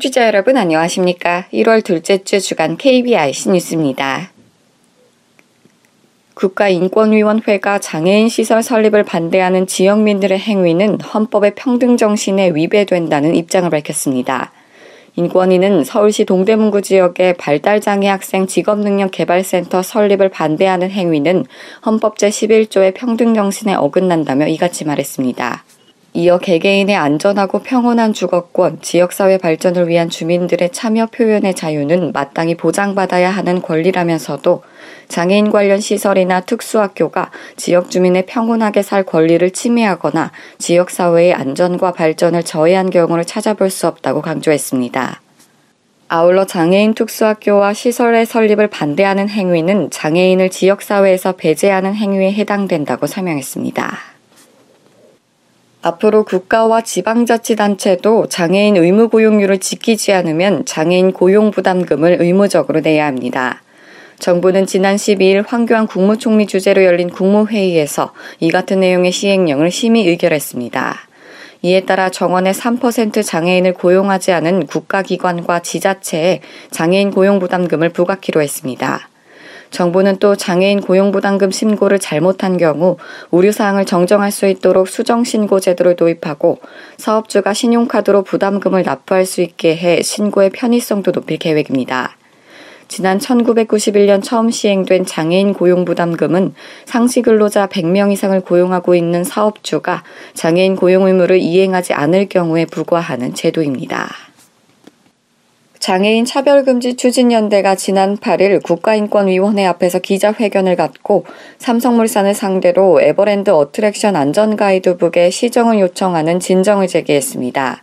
청취자 여러분 안녕하십니까? 1월 둘째 주 주간 KBIC 뉴스입니다. 국가인권위원회가 장애인 시설 설립을 반대하는 지역민들의 행위는 헌법의 평등 정신에 위배된다는 입장을 밝혔습니다. 인권위는 서울시 동대문구 지역의 발달장애 학생 직업능력개발센터 설립을 반대하는 행위는 헌법 제11조의 평등 정신에 어긋난다며 이같이 말했습니다. 이어 개개인의 안전하고 평온한 주거권, 지역사회 발전을 위한 주민들의 참여 표현의 자유는 마땅히 보장받아야 하는 권리라면서도 장애인 관련 시설이나 특수학교가 지역 주민의 평온하게 살 권리를 침해하거나 지역사회의 안전과 발전을 저해한 경우를 찾아볼 수 없다고 강조했습니다. 아울러 장애인 특수학교와 시설의 설립을 반대하는 행위는 장애인을 지역사회에서 배제하는 행위에 해당된다고 설명했습니다. 앞으로 국가와 지방자치단체도 장애인 의무 고용률을 지키지 않으면 장애인 고용부담금을 의무적으로 내야 합니다. 정부는 지난 12일 황교안 국무총리 주재로 열린 국무회의에서 이 같은 내용의 시행령을 심의 의결했습니다. 이에 따라 정원의 3% 장애인을 고용하지 않은 국가기관과 지자체에 장애인 고용부담금을 부과키로 했습니다. 정부는 또 장애인 고용부담금 신고를 잘못한 경우 우려사항을 정정할 수 있도록 수정신고 제도를 도입하고 사업주가 신용카드로 부담금을 납부할 수 있게 해 신고의 편의성도 높일 계획입니다. 지난 1991년 처음 시행된 장애인 고용부담금은 상시 근로자 100명 이상을 고용하고 있는 사업주가 장애인 고용 의무를 이행하지 않을 경우에 부과하는 제도입니다. 장애인 차별금지 추진연대가 지난 8일 국가인권위원회 앞에서 기자회견을 갖고 삼성물산을 상대로 에버랜드 어트랙션 안전가이드북에 시정을 요청하는 진정을 제기했습니다.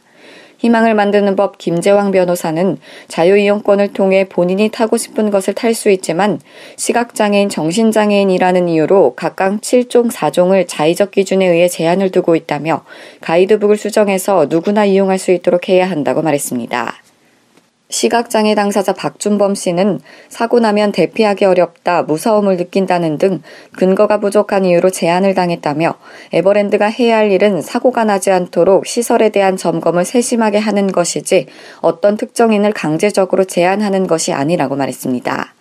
희망을 만드는 법 김재왕 변호사는 자유이용권을 통해 본인이 타고 싶은 것을 탈 수 있지만 시각장애인, 정신장애인이라는 이유로 각각 7종, 4종을 자의적 기준에 의해 제한을 두고 있다며 가이드북을 수정해서 누구나 이용할 수 있도록 해야 한다고 말했습니다. 시각장애 당사자 박준범 씨는 사고 나면 대피하기 어렵다, 무서움을 느낀다는 등 근거가 부족한 이유로 제한을 당했다며 에버랜드가 해야 할 일은 사고가 나지 않도록 시설에 대한 점검을 세심하게 하는 것이지 어떤 특정인을 강제적으로 제한하는 것이 아니라고 말했습니다.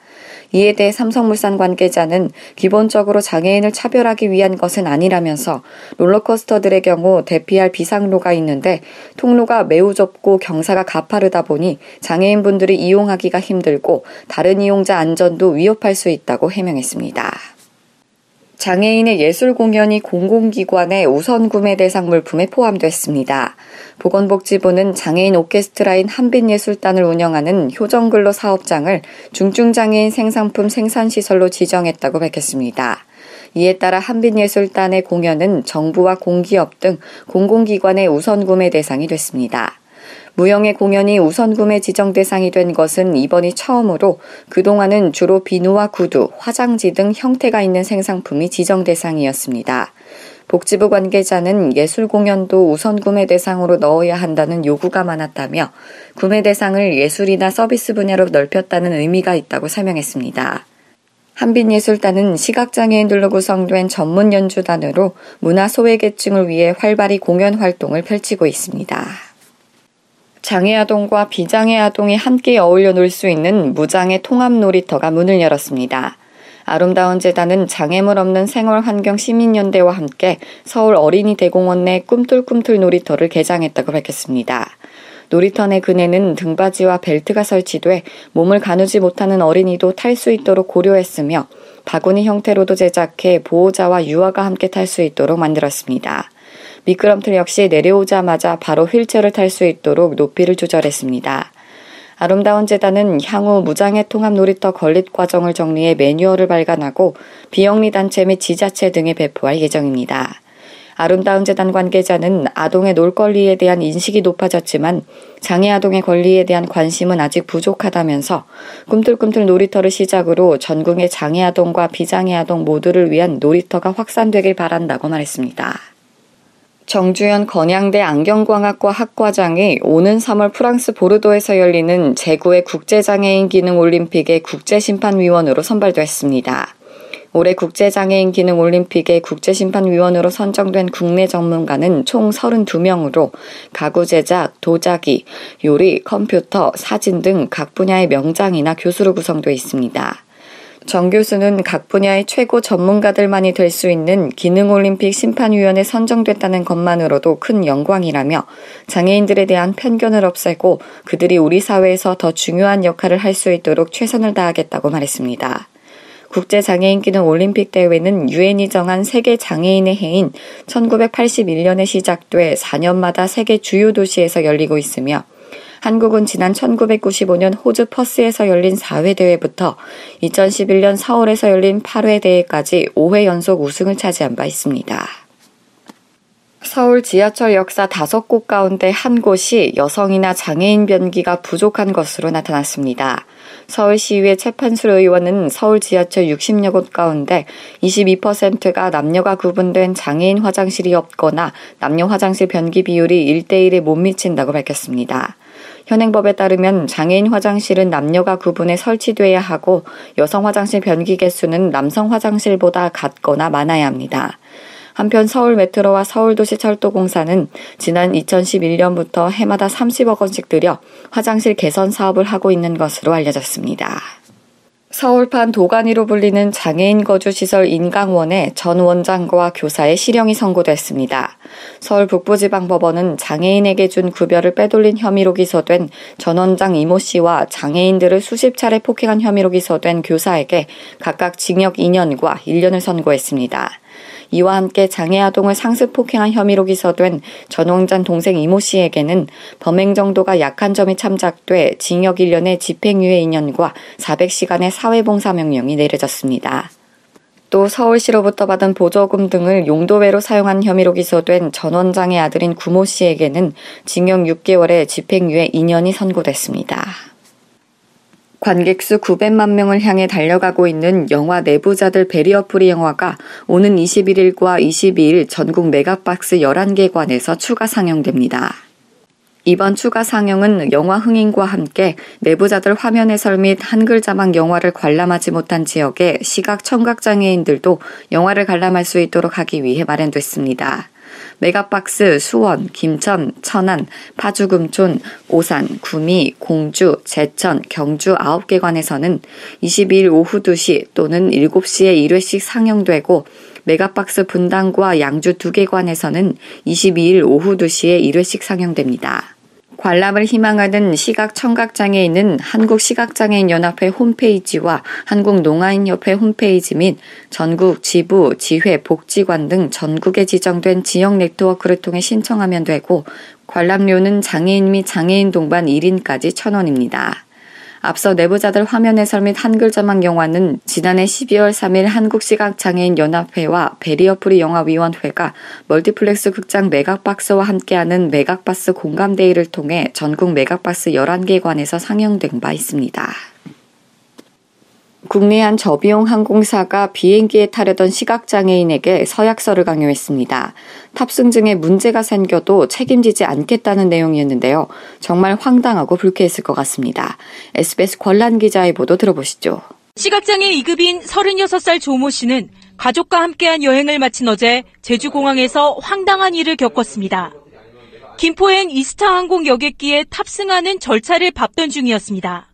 이에 대해 삼성물산 관계자는 기본적으로 장애인을 차별하기 위한 것은 아니라면서 롤러코스터들의 경우 대피할 비상로가 있는데 통로가 매우 좁고 경사가 가파르다 보니 장애인분들이 이용하기가 힘들고 다른 이용자 안전도 위협할 수 있다고 해명했습니다. 장애인의 예술 공연이 공공기관의 우선 구매 대상 물품에 포함됐습니다. 보건복지부는 장애인 오케스트라인 한빛예술단을 운영하는 효정근로 사업장을 중증장애인 생산품 생산시설로 지정했다고 밝혔습니다. 이에 따라 한빛예술단의 공연은 정부와 공기업 등 공공기관의 우선 구매 대상이 됐습니다. 무형의 공연이 우선 구매 지정 대상이 된 것은 이번이 처음으로 그동안은 주로 비누와 구두, 화장지 등 형태가 있는 생산품이 지정 대상이었습니다. 복지부 관계자는 예술 공연도 우선 구매 대상으로 넣어야 한다는 요구가 많았다며 구매 대상을 예술이나 서비스 분야로 넓혔다는 의미가 있다고 설명했습니다. 한빛예술단은 시각장애인들로 구성된 전문 연주단으로 문화 소외계층을 위해 활발히 공연 활동을 펼치고 있습니다. 장애 아동과 비장애 아동이 함께 어울려 놀 수 있는 무장애 통합 놀이터가 문을 열었습니다. 아름다운 재단은 장애물 없는 생활환경 시민연대와 함께 서울 어린이 대공원 내 꿈틀꿈틀 놀이터를 개장했다고 밝혔습니다. 놀이터 내 그네는 등받이와 벨트가 설치돼 몸을 가누지 못하는 어린이도 탈 수 있도록 고려했으며 바구니 형태로도 제작해 보호자와 유아가 함께 탈 수 있도록 만들었습니다. 미끄럼틀 역시 내려오자마자 바로 휠체어를 탈 수 있도록 높이를 조절했습니다. 아름다운 재단은 향후 무장애 통합 놀이터 건립 과정을 정리해 매뉴얼을 발간하고 비영리 단체 및 지자체 등에 배포할 예정입니다. 아름다운 재단 관계자는 아동의 놀 권리에 대한 인식이 높아졌지만 장애 아동의 권리에 대한 관심은 아직 부족하다면서 꿈틀꿈틀 놀이터를 시작으로 전국의 장애 아동과 비장애 아동 모두를 위한 놀이터가 확산되길 바란다고 말했습니다. 정주현 건양대 안경광학과 학과장이 오는 3월 프랑스 보르도에서 열리는 제9회 국제장애인 기능 올림픽의 국제심판위원으로 선발됐습니다. 올해 국제장애인 기능 올림픽의 국제심판위원으로 선정된 국내 전문가는 총 32명으로 가구 제작, 도자기, 요리, 컴퓨터, 사진 등 각 분야의 명장이나 교수로 구성되어 있습니다. 정 교수는 각 분야의 최고 전문가들만이 될 수 있는 기능올림픽 심판위원회 선정됐다는 것만으로도 큰 영광이라며 장애인들에 대한 편견을 없애고 그들이 우리 사회에서 더 중요한 역할을 할 수 있도록 최선을 다하겠다고 말했습니다. 국제장애인 기능 올림픽 대회는 유엔이 정한 세계 장애인의 해인 1981년에 시작돼 4년마다 세계 주요 도시에서 열리고 있으며 한국은 지난 1995년 호주 퍼스에서 열린 4회 대회부터 2011년 서울에서 열린 8회 대회까지 5회 연속 우승을 차지한 바 있습니다. 서울 지하철 역사 5곳 가운데 한 곳이 여성이나 장애인 변기가 부족한 것으로 나타났습니다. 서울시의회 최판술 의원은 서울 지하철 60여 곳 가운데 22%가 남녀가 구분된 장애인 화장실이 없거나 남녀 화장실 변기 비율이 1대1에 못 미친다고 밝혔습니다. 현행법에 따르면 장애인 화장실은 남녀가 구분해 설치돼야 하고 여성 화장실 변기 개수는 남성 화장실보다 같거나 많아야 합니다. 한편 서울 메트로와 서울도시철도공사는 지난 2011년부터 해마다 30억 원씩 들여 화장실 개선 사업을 하고 있는 것으로 알려졌습니다. 서울판 도가니로 불리는 장애인 거주시설 인강원의 전 원장과 교사의 실형이 선고됐습니다. 서울 북부지방법원은 장애인에게 준 급여를 빼돌린 혐의로 기소된 전 원장 이모 씨와 장애인들을 수십 차례 폭행한 혐의로 기소된 교사에게 각각 징역 2년과 1년을 선고했습니다. 이와 함께 장애 아동을 상습 폭행한 혐의로 기소된 전원장 동생 이모 씨에게는 범행 정도가 약한 점이 참작돼 징역 1년에 집행유예 2년과 400시간의 사회봉사 명령이 내려졌습니다. 또 서울시로부터 받은 보조금 등을 용도외로 사용한 혐의로 기소된 전 원장의 아들인 구모 씨에게는 징역 6개월에 집행유예 2년이 선고됐습니다. 관객 수 900만 명을 향해 달려가고 있는 영화 내부자들 배리어프리 영화가 오는 21일과 22일 전국 메가박스 11개관에서 추가 상영됩니다. 이번 추가 상영은 영화 흥행과 함께 내부자들 화면 해설 및 한글 자막 영화를 관람하지 못한 지역의 시각 청각 장애인들도 영화를 관람할 수 있도록 하기 위해 마련됐습니다. 메가박스 수원, 김천, 천안, 파주금촌, 오산, 구미, 공주, 제천, 경주 9개관에서는 22일 오후 2시 또는 7시에 1회씩 상영되고 메가박스 분당과 양주 2개관에서는 22일 오후 2시에 1회씩 상영됩니다. 관람을 희망하는 시각 청각장애인은 한국시각장애인연합회 홈페이지와 한국농아인협회 홈페이지 및 전국 지부, 지회, 복지관 등 전국에 지정된 지역 네트워크를 통해 신청하면 되고 관람료는 장애인 및 장애인 동반 1인까지 1,000원입니다. 앞서 내부자들 화면 해설 및 한글 자막 영화는 지난해 12월 3일 한국시각장애인연합회와 배리어프리 영화위원회가 멀티플렉스 극장 메가박스와 함께하는 메가박스 공감데이를 통해 전국 메가박스 11개관에서 상영된 바 있습니다. 국내 한 저비용 항공사가 비행기에 타려던 시각장애인에게 서약서를 강요했습니다. 탑승 중에 문제가 생겨도 책임지지 않겠다는 내용이었는데요. 정말 황당하고 불쾌했을 것 같습니다. SBS 권란 기자의 보도 들어보시죠. 시각장애 2급인 36살 조모 씨는 가족과 함께한 여행을 마친 어제 제주공항에서 황당한 일을 겪었습니다. 김포행 이스타 항공 여객기에 탑승하는 절차를 밟던 중이었습니다.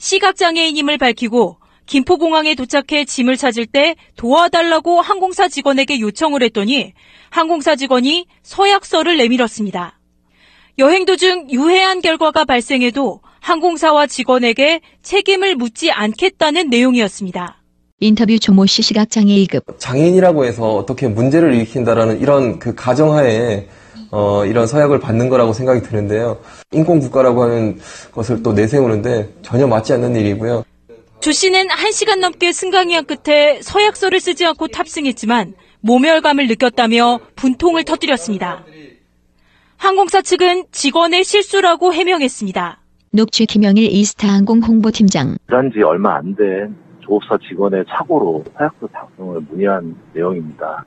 시각장애인임을 밝히고 김포공항에 도착해 짐을 찾을 때 도와달라고 항공사 직원에게 요청을 했더니 항공사 직원이 서약서를 내밀었습니다. 여행 도중 유해한 결과가 발생해도 항공사와 직원에게 책임을 묻지 않겠다는 내용이었습니다. 인터뷰 조모 씨 시각장애 2급. 장애인이라고 해서 어떻게 문제를 일으킨다라는 이런 그 가정하에 어, 이런 서약을 받는 거라고 생각이 드는데요. 인권국가라고 하는 것을 또 내세우는데 전혀 맞지 않는 일이고요. 조 씨는 1시간 넘게 승강이한 끝에 서약서를 쓰지 않고 탑승했지만 모멸감을 느꼈다며 분통을 터뜨렸습니다. 항공사 측은 직원의 실수라고 해명했습니다. 녹취 김영일 이스타항공 홍보팀장. 일한 지 얼마 안 된 조업사 직원의 착오로 서약서 작성을 문의한 내용입니다.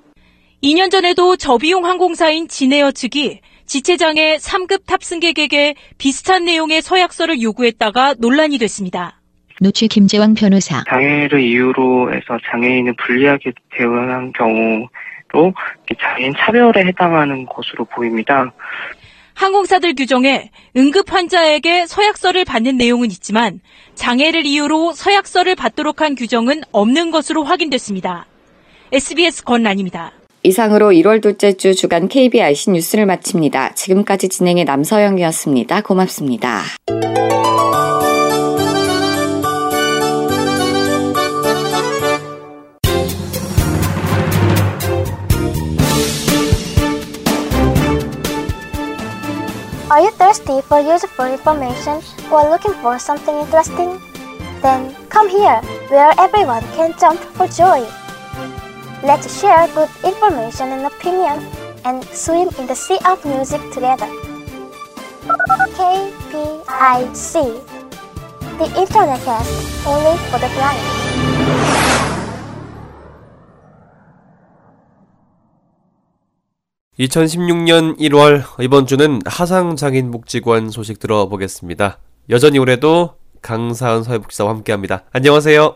2년 전에도 저비용 항공사인 진에어 측이 지체장애 3급 탑승객에게 비슷한 내용의 서약서를 요구했다가 논란이 됐습니다. 노취 김재왕 변호사. 장애를 이유로 해서 장애인을 불리하게 대우한 경우로 장애인 차별에 해당하는 것으로 보입니다. 항공사들 규정에 응급 환자에게 서약서를 받는 내용은 있지만 장애를 이유로 서약서를 받도록 한 규정은 없는 것으로 확인됐습니다. SBS 권란입니다. 이상으로 1월 둘째 주 주간 KBIC 뉴스를 마칩니다. 지금까지 진행의 남서영이었습니다. 고맙습니다. Are you thirsty for useful information or looking for something interesting? Then come here, where everyone can jump for joy. Let's share good information and opinion and swim in the sea of music together. KPIC The Internet Cast only for the blind. 2016년 1월 이번 주는 하상장애인복지관 소식 들어보겠습니다. 여전히 올해도 강사은 사회복지사와 함께합니다. 안녕하세요.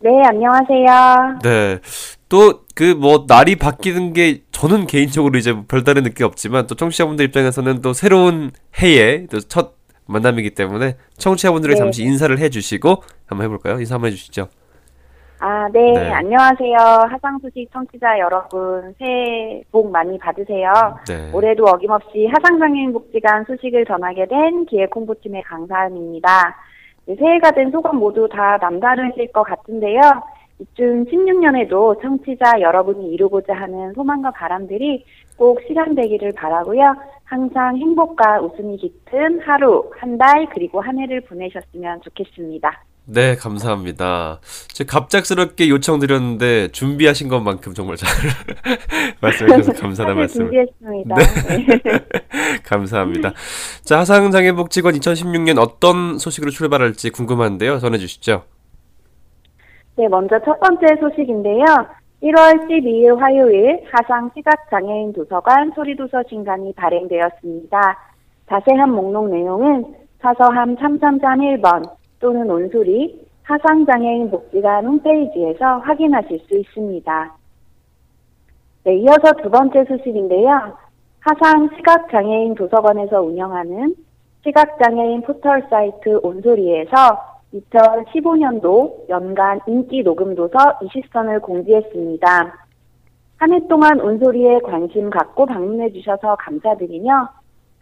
네, 안녕하세요. 네. 또 그 뭐 날이 바뀌는 게 저는 개인적으로 이제 별다른 느낌 없지만 또 청취자분들 입장에서는 또 새로운 해의 또첫 만남이기 때문에 청취자분들이 네. 잠시 인사를 해주시고 한번 해볼까요? 인사 한번 해주시죠. 아, 네, 네. 안녕하세요. 하상소식 청취자 여러분, 새해 복 많이 받으세요. 네. 올해도 어김없이 하상장애인복지관 소식을 전하게 된 기획홍보팀의 강사은입니다. 네, 새해가 된 소감 모두 다 남다르실 것 같은데요. 2016년에도 청취자 여러분이 이루고자 하는 소망과 바람들이 꼭 실현되기를 바라고요. 항상 행복과 웃음이 깃든 하루, 한 달, 그리고 한 해를 보내셨으면 좋겠습니다. 네, 감사합니다. 제가 갑작스럽게 요청드렸는데 준비하신 것만큼 정말 잘 말씀해 주셔서 감사하다는 사실 말씀. 준비했습니다. 네. 네. 감사합니다. 자, 하상장애복지관 2016년 어떤 소식으로 출발할지 궁금한데요. 전해 주시죠. 네, 먼저 첫 번째 소식인데요. 1월 12일 화요일 하상 시각장애인 도서관 소리도서 신간이 발행되었습니다. 자세한 목록 내용은 사서함 3331번 또는 온소리 하상장애인 복지관 홈페이지에서 확인하실 수 있습니다. 네, 이어서 두 번째 소식인데요. 하상 시각장애인 도서관에서 운영하는 시각장애인 포털 사이트 온소리에서 2015년도 연간 인기 녹음 도서 20선을 공지했습니다. 한 해 동안 온소리에 관심 갖고 방문해 주셔서 감사드리며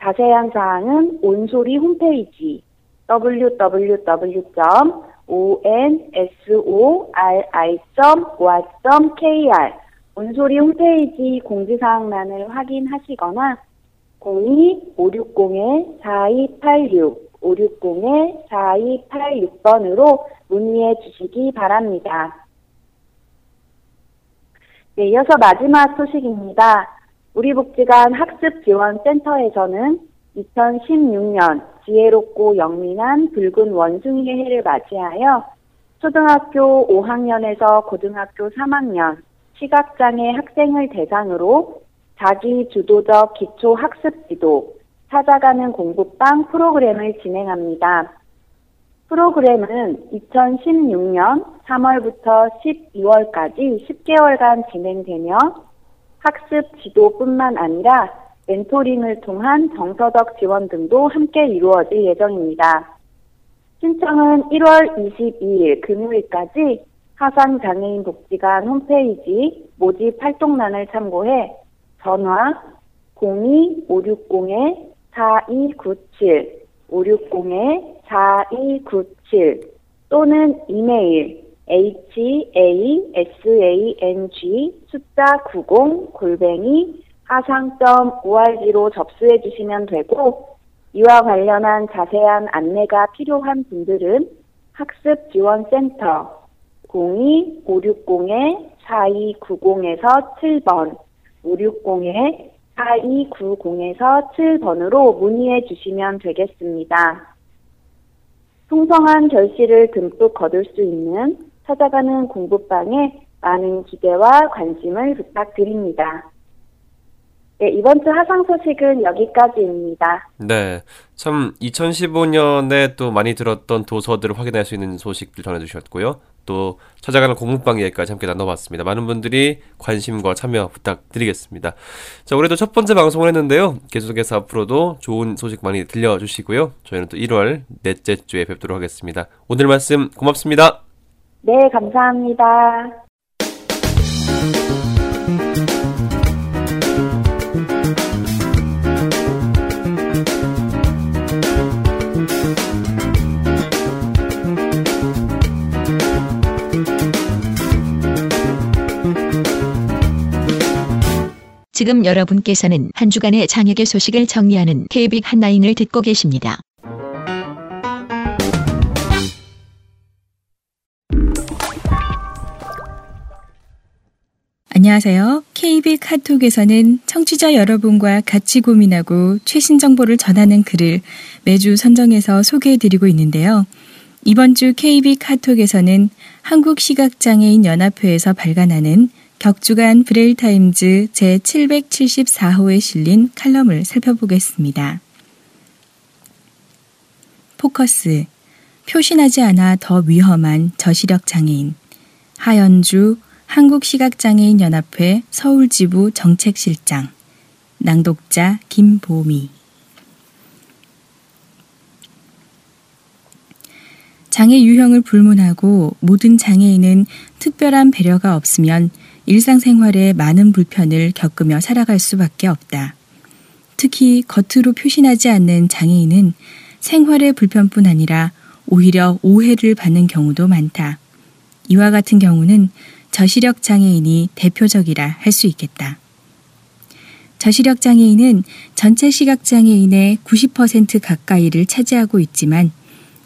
자세한 사항은 온소리 홈페이지 www.onsori.or.kr 온소리 홈페이지 공지사항란을 확인하시거나 02-560-4286 560-4286번으로 문의해 주시기 바랍니다. 네, 이어서 마지막 소식입니다. 우리 복지관 학습지원센터에서는 2016년 지혜롭고 영민한 붉은 원숭이의 해를 맞이하여 초등학교 5학년에서 고등학교 3학년 시각장애 학생을 대상으로 자기 주도적 기초 학습 지도, 찾아가는 공부방 프로그램을 진행합니다. 프로그램은 2016년 3월부터 12월까지 10개월간 진행되며 학습 지도뿐만 아니라 멘토링을 통한 정서적 지원 등도 함께 이루어질 예정입니다. 신청은 1월 22일 금요일까지 하상장애인 복지관 홈페이지 모집 활동란을 참고해 전화 02-560-4297, 560-4297 또는 이메일 hasang 숫자 90 골뱅이 하상.org로 접수해 주시면 되고 이와 관련한 자세한 안내가 필요한 분들은 학습지원센터 02-560-4290에서 7번 560-4290에 서 7번으로 문의해 주시면 되겠습니다. 풍성한 결실을 듬뿍 거둘 수 있는 찾아가는 공부방에 많은 기대와 관심을 부탁드립니다. 네, 이번 주 하상 소식은 여기까지입니다. 네. 참 2015년에 또 많이 들었던 도서들을 확인할 수 있는 소식들 전해 주셨고요. 또 찾아가는 공부방 얘기까지 함께 나눠봤습니다. 많은 분들이 관심과 참여 부탁드리겠습니다. 자, 올해도 첫 번째 방송을 했는데요. 계속해서 앞으로도 좋은 소식 많이 들려주시고요. 저희는 또 1월 넷째 주에 뵙도록 하겠습니다. 오늘 말씀 고맙습니다. 네, 감사합니다. 지금 여러분께서는 한 주간의 장혁의 소식을 정리하는 KBIC 한라인을 듣고 계십니다. 안녕하세요. KB 카톡에서는 청취자 여러분과 같이 고민하고 최신 정보를 전하는 글을 매주 선정해서 소개해드리고 있는데요. 이번 주 KB 카톡에서는 한국시각장애인 연합회에서 발간하는 격주간 브레일타임즈 제774호에 실린 칼럼을 살펴보겠습니다. 포커스. 표시 나지 않아 더 위험한 저시력 장애인. 하연주 한국시각장애인연합회 서울지부 정책실장. 낭독자 김보미. 장애 유형을 불문하고 모든 장애인은 특별한 배려가 없으면 일상생활에 많은 불편을 겪으며 살아갈 수밖에 없다. 특히 겉으로 표신하지 않는 장애인은 생활의 불편뿐 아니라 오히려 오해를 받는 경우도 많다. 이와 같은 경우는 저시력 장애인이 대표적이라 할 수 있겠다. 저시력 장애인은 전체 시각 장애인의 90% 가까이를 차지하고 있지만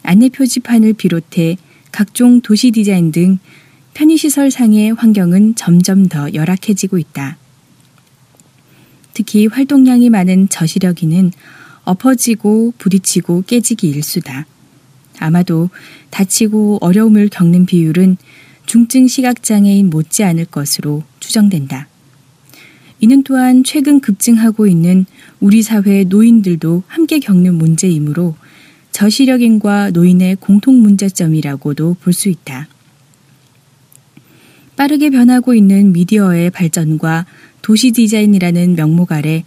안내 표지판을 비롯해 각종 도시 디자인 등 편의시설 상의 환경은 점점 더 열악해지고 있다. 특히 활동량이 많은 저시력인은 엎어지고 부딪히고 깨지기 일수다. 아마도 다치고 어려움을 겪는 비율은 중증 시각장애인 못지 않을 것으로 추정된다. 이는 또한 최근 급증하고 있는 우리 사회 노인들도 함께 겪는 문제이므로 저시력인과 노인의 공통 문제점이라고도 볼 수 있다. 빠르게 변하고 있는 미디어의 발전과 도시 디자인이라는 명목 아래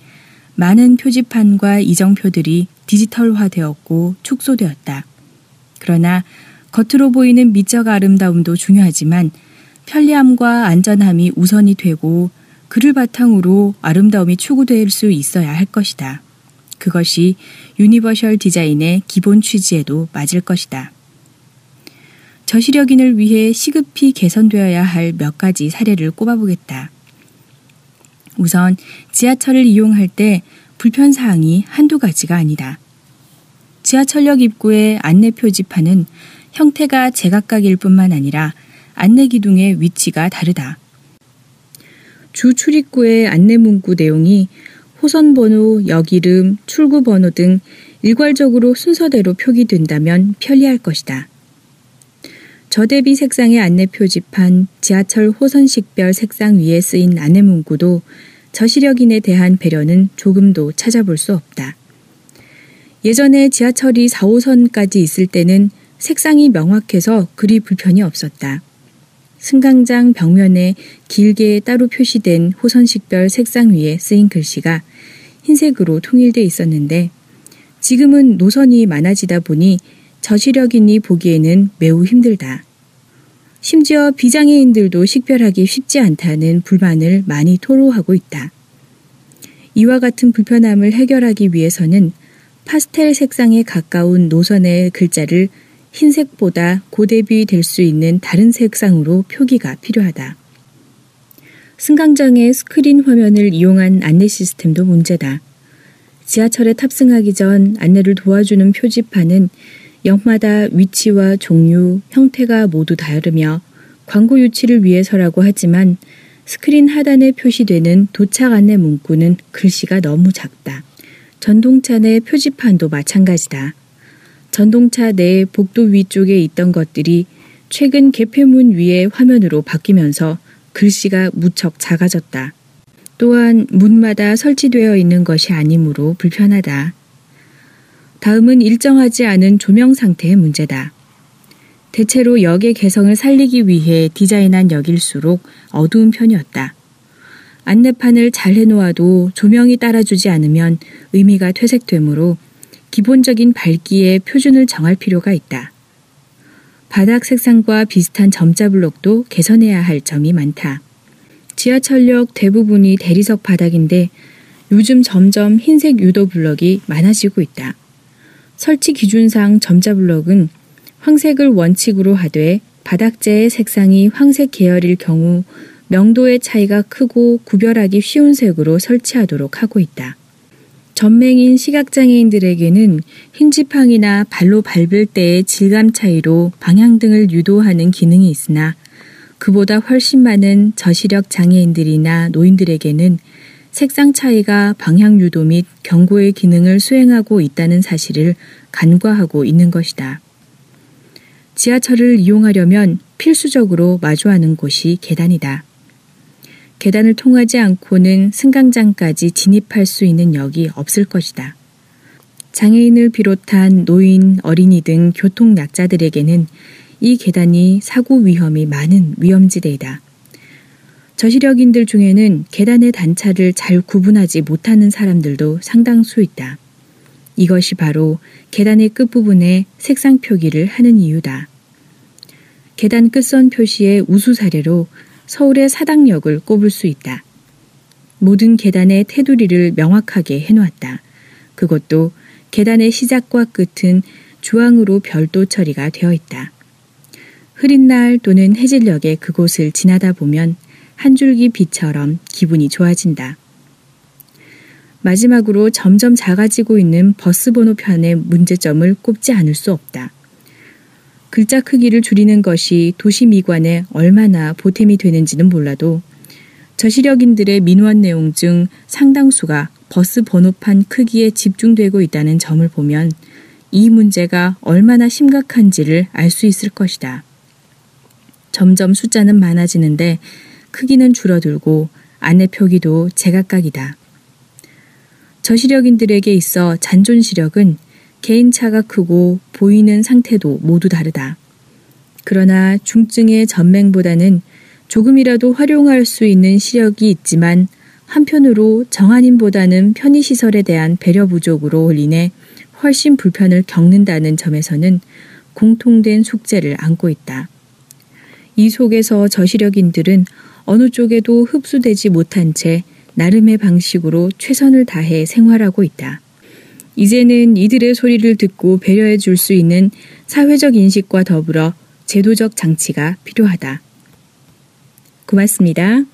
많은 표지판과 이정표들이 디지털화되었고 축소되었다. 그러나 겉으로 보이는 미적 아름다움도 중요하지만 편리함과 안전함이 우선이 되고 그를 바탕으로 아름다움이 추구될 수 있어야 할 것이다. 그것이 universal 디자인의 기본 취지에도 맞을 것이다. 저시력인을 위해 시급히 개선되어야 할 몇 가지 사례를 꼽아보겠다. 우선 지하철을 이용할 때 불편사항이 한두 가지가 아니다. 지하철역 입구의 안내 표지판은 형태가 제각각일 뿐만 아니라 안내 기둥의 위치가 다르다. 주 출입구의 안내 문구 내용이 호선 번호, 역 이름, 출구 번호 등 일괄적으로 순서대로 표기된다면 편리할 것이다. 저대비 색상의 안내 표지판, 지하철 호선식별 색상 위에 쓰인 안내 문구도 저시력인에 대한 배려는 조금도 찾아볼 수 없다. 예전에 지하철이 4호선까지 있을 때는 색상이 명확해서 그리 불편이 없었다. 승강장 벽면에 길게 따로 표시된 호선식별 색상 위에 쓰인 글씨가 흰색으로 통일돼 있었는데 지금은 노선이 많아지다 보니 저시력인이 보기에는 매우 힘들다. 심지어 비장애인들도 식별하기 쉽지 않다는 불만을 많이 토로하고 있다. 이와 같은 불편함을 해결하기 위해서는 파스텔 색상에 가까운 노선의 글자를 흰색보다 고대비 될 수 있는 다른 색상으로 표기가 필요하다. 승강장의 스크린 화면을 이용한 안내 시스템도 문제다. 지하철에 탑승하기 전 안내를 도와주는 표지판은 역마다 위치와 종류, 형태가 모두 다르며 광고 유치를 위해서라고 하지만 스크린 하단에 표시되는 도착 안내 문구는 글씨가 너무 작다. 전동차 내 표지판도 마찬가지다. 전동차 내 복도 위쪽에 있던 것들이 최근 개폐문 위의 화면으로 바뀌면서 글씨가 무척 작아졌다. 또한 문마다 설치되어 있는 것이 아니므로 불편하다. 다음은 일정하지 않은 조명 상태의 문제다. 대체로 역의 개성을 살리기 위해 디자인한 역일수록 어두운 편이었다. 안내판을 잘 해놓아도 조명이 따라주지 않으면 의미가 퇴색되므로 기본적인 밝기의 표준을 정할 필요가 있다. 바닥 색상과 비슷한 점자 블록도 개선해야 할 점이 많다. 지하철역 대부분이 대리석 바닥인데 요즘 점점 흰색 유도 블럭이 많아지고 있다. 설치 기준상 점자 블럭은 황색을 원칙으로 하되 바닥재의 색상이 황색 계열일 경우 명도의 차이가 크고 구별하기 쉬운 색으로 설치하도록 하고 있다. 전맹인 시각장애인들에게는 흰 지팡이나 발로 밟을 때의 질감 차이로 방향등을 유도하는 기능이 있으나 그보다 훨씬 많은 저시력 장애인들이나 노인들에게는 색상 차이가 방향 유도 및 경고의 기능을 수행하고 있다는 사실을 간과하고 있는 것이다. 지하철을 이용하려면 필수적으로 마주하는 곳이 계단이다. 계단을 통하지 않고는 승강장까지 진입할 수 있는 역이 없을 것이다. 장애인을 비롯한 노인, 어린이 등 교통 약자들에게는 이 계단이 사고 위험이 많은 위험지대이다. 저시력인들 중에는 계단의 단차를 잘 구분하지 못하는 사람들도 상당수 있다. 이것이 바로 계단의 끝부분에 색상 표기를 하는 이유다. 계단 끝선 표시의 우수 사례로 서울의 사당역을 꼽을 수 있다. 모든 계단의 테두리를 명확하게 해놓았다. 그것도 계단의 시작과 끝은 주황으로 별도 처리가 되어 있다. 흐린 날 또는 해질녘에 그곳을 지나다 보면 한 줄기 빛처럼 기분이 좋아진다. 마지막으로 점점 작아지고 있는 버스 번호편의 문제점을 꼽지 않을 수 없다. 글자 크기를 줄이는 것이 도시 미관에 얼마나 보탬이 되는지는 몰라도 저시력인들의 민원 내용 중 상당수가 버스 번호판 크기에 집중되고 있다는 점을 보면 이 문제가 얼마나 심각한지를 알 수 있을 것이다. 점점 숫자는 많아지는데 크기는 줄어들고 안내 표기도 제각각이다. 저시력인들에게 있어 잔존 시력은 개인차가 크고 보이는 상태도 모두 다르다. 그러나 중증의 전맹보다는 조금이라도 활용할 수 있는 시력이 있지만 한편으로 정한인보다는 편의시설에 대한 배려 부족으로 인해 훨씬 불편을 겪는다는 점에서는 공통된 숙제를 안고 있다. 이 속에서 저시력인들은 어느 쪽에도 흡수되지 못한 채 나름의 방식으로 최선을 다해 생활하고 있다. 이제는 이들의 소리를 듣고 배려해 줄 수 있는 사회적 인식과 더불어 제도적 장치가 필요하다. 고맙습니다.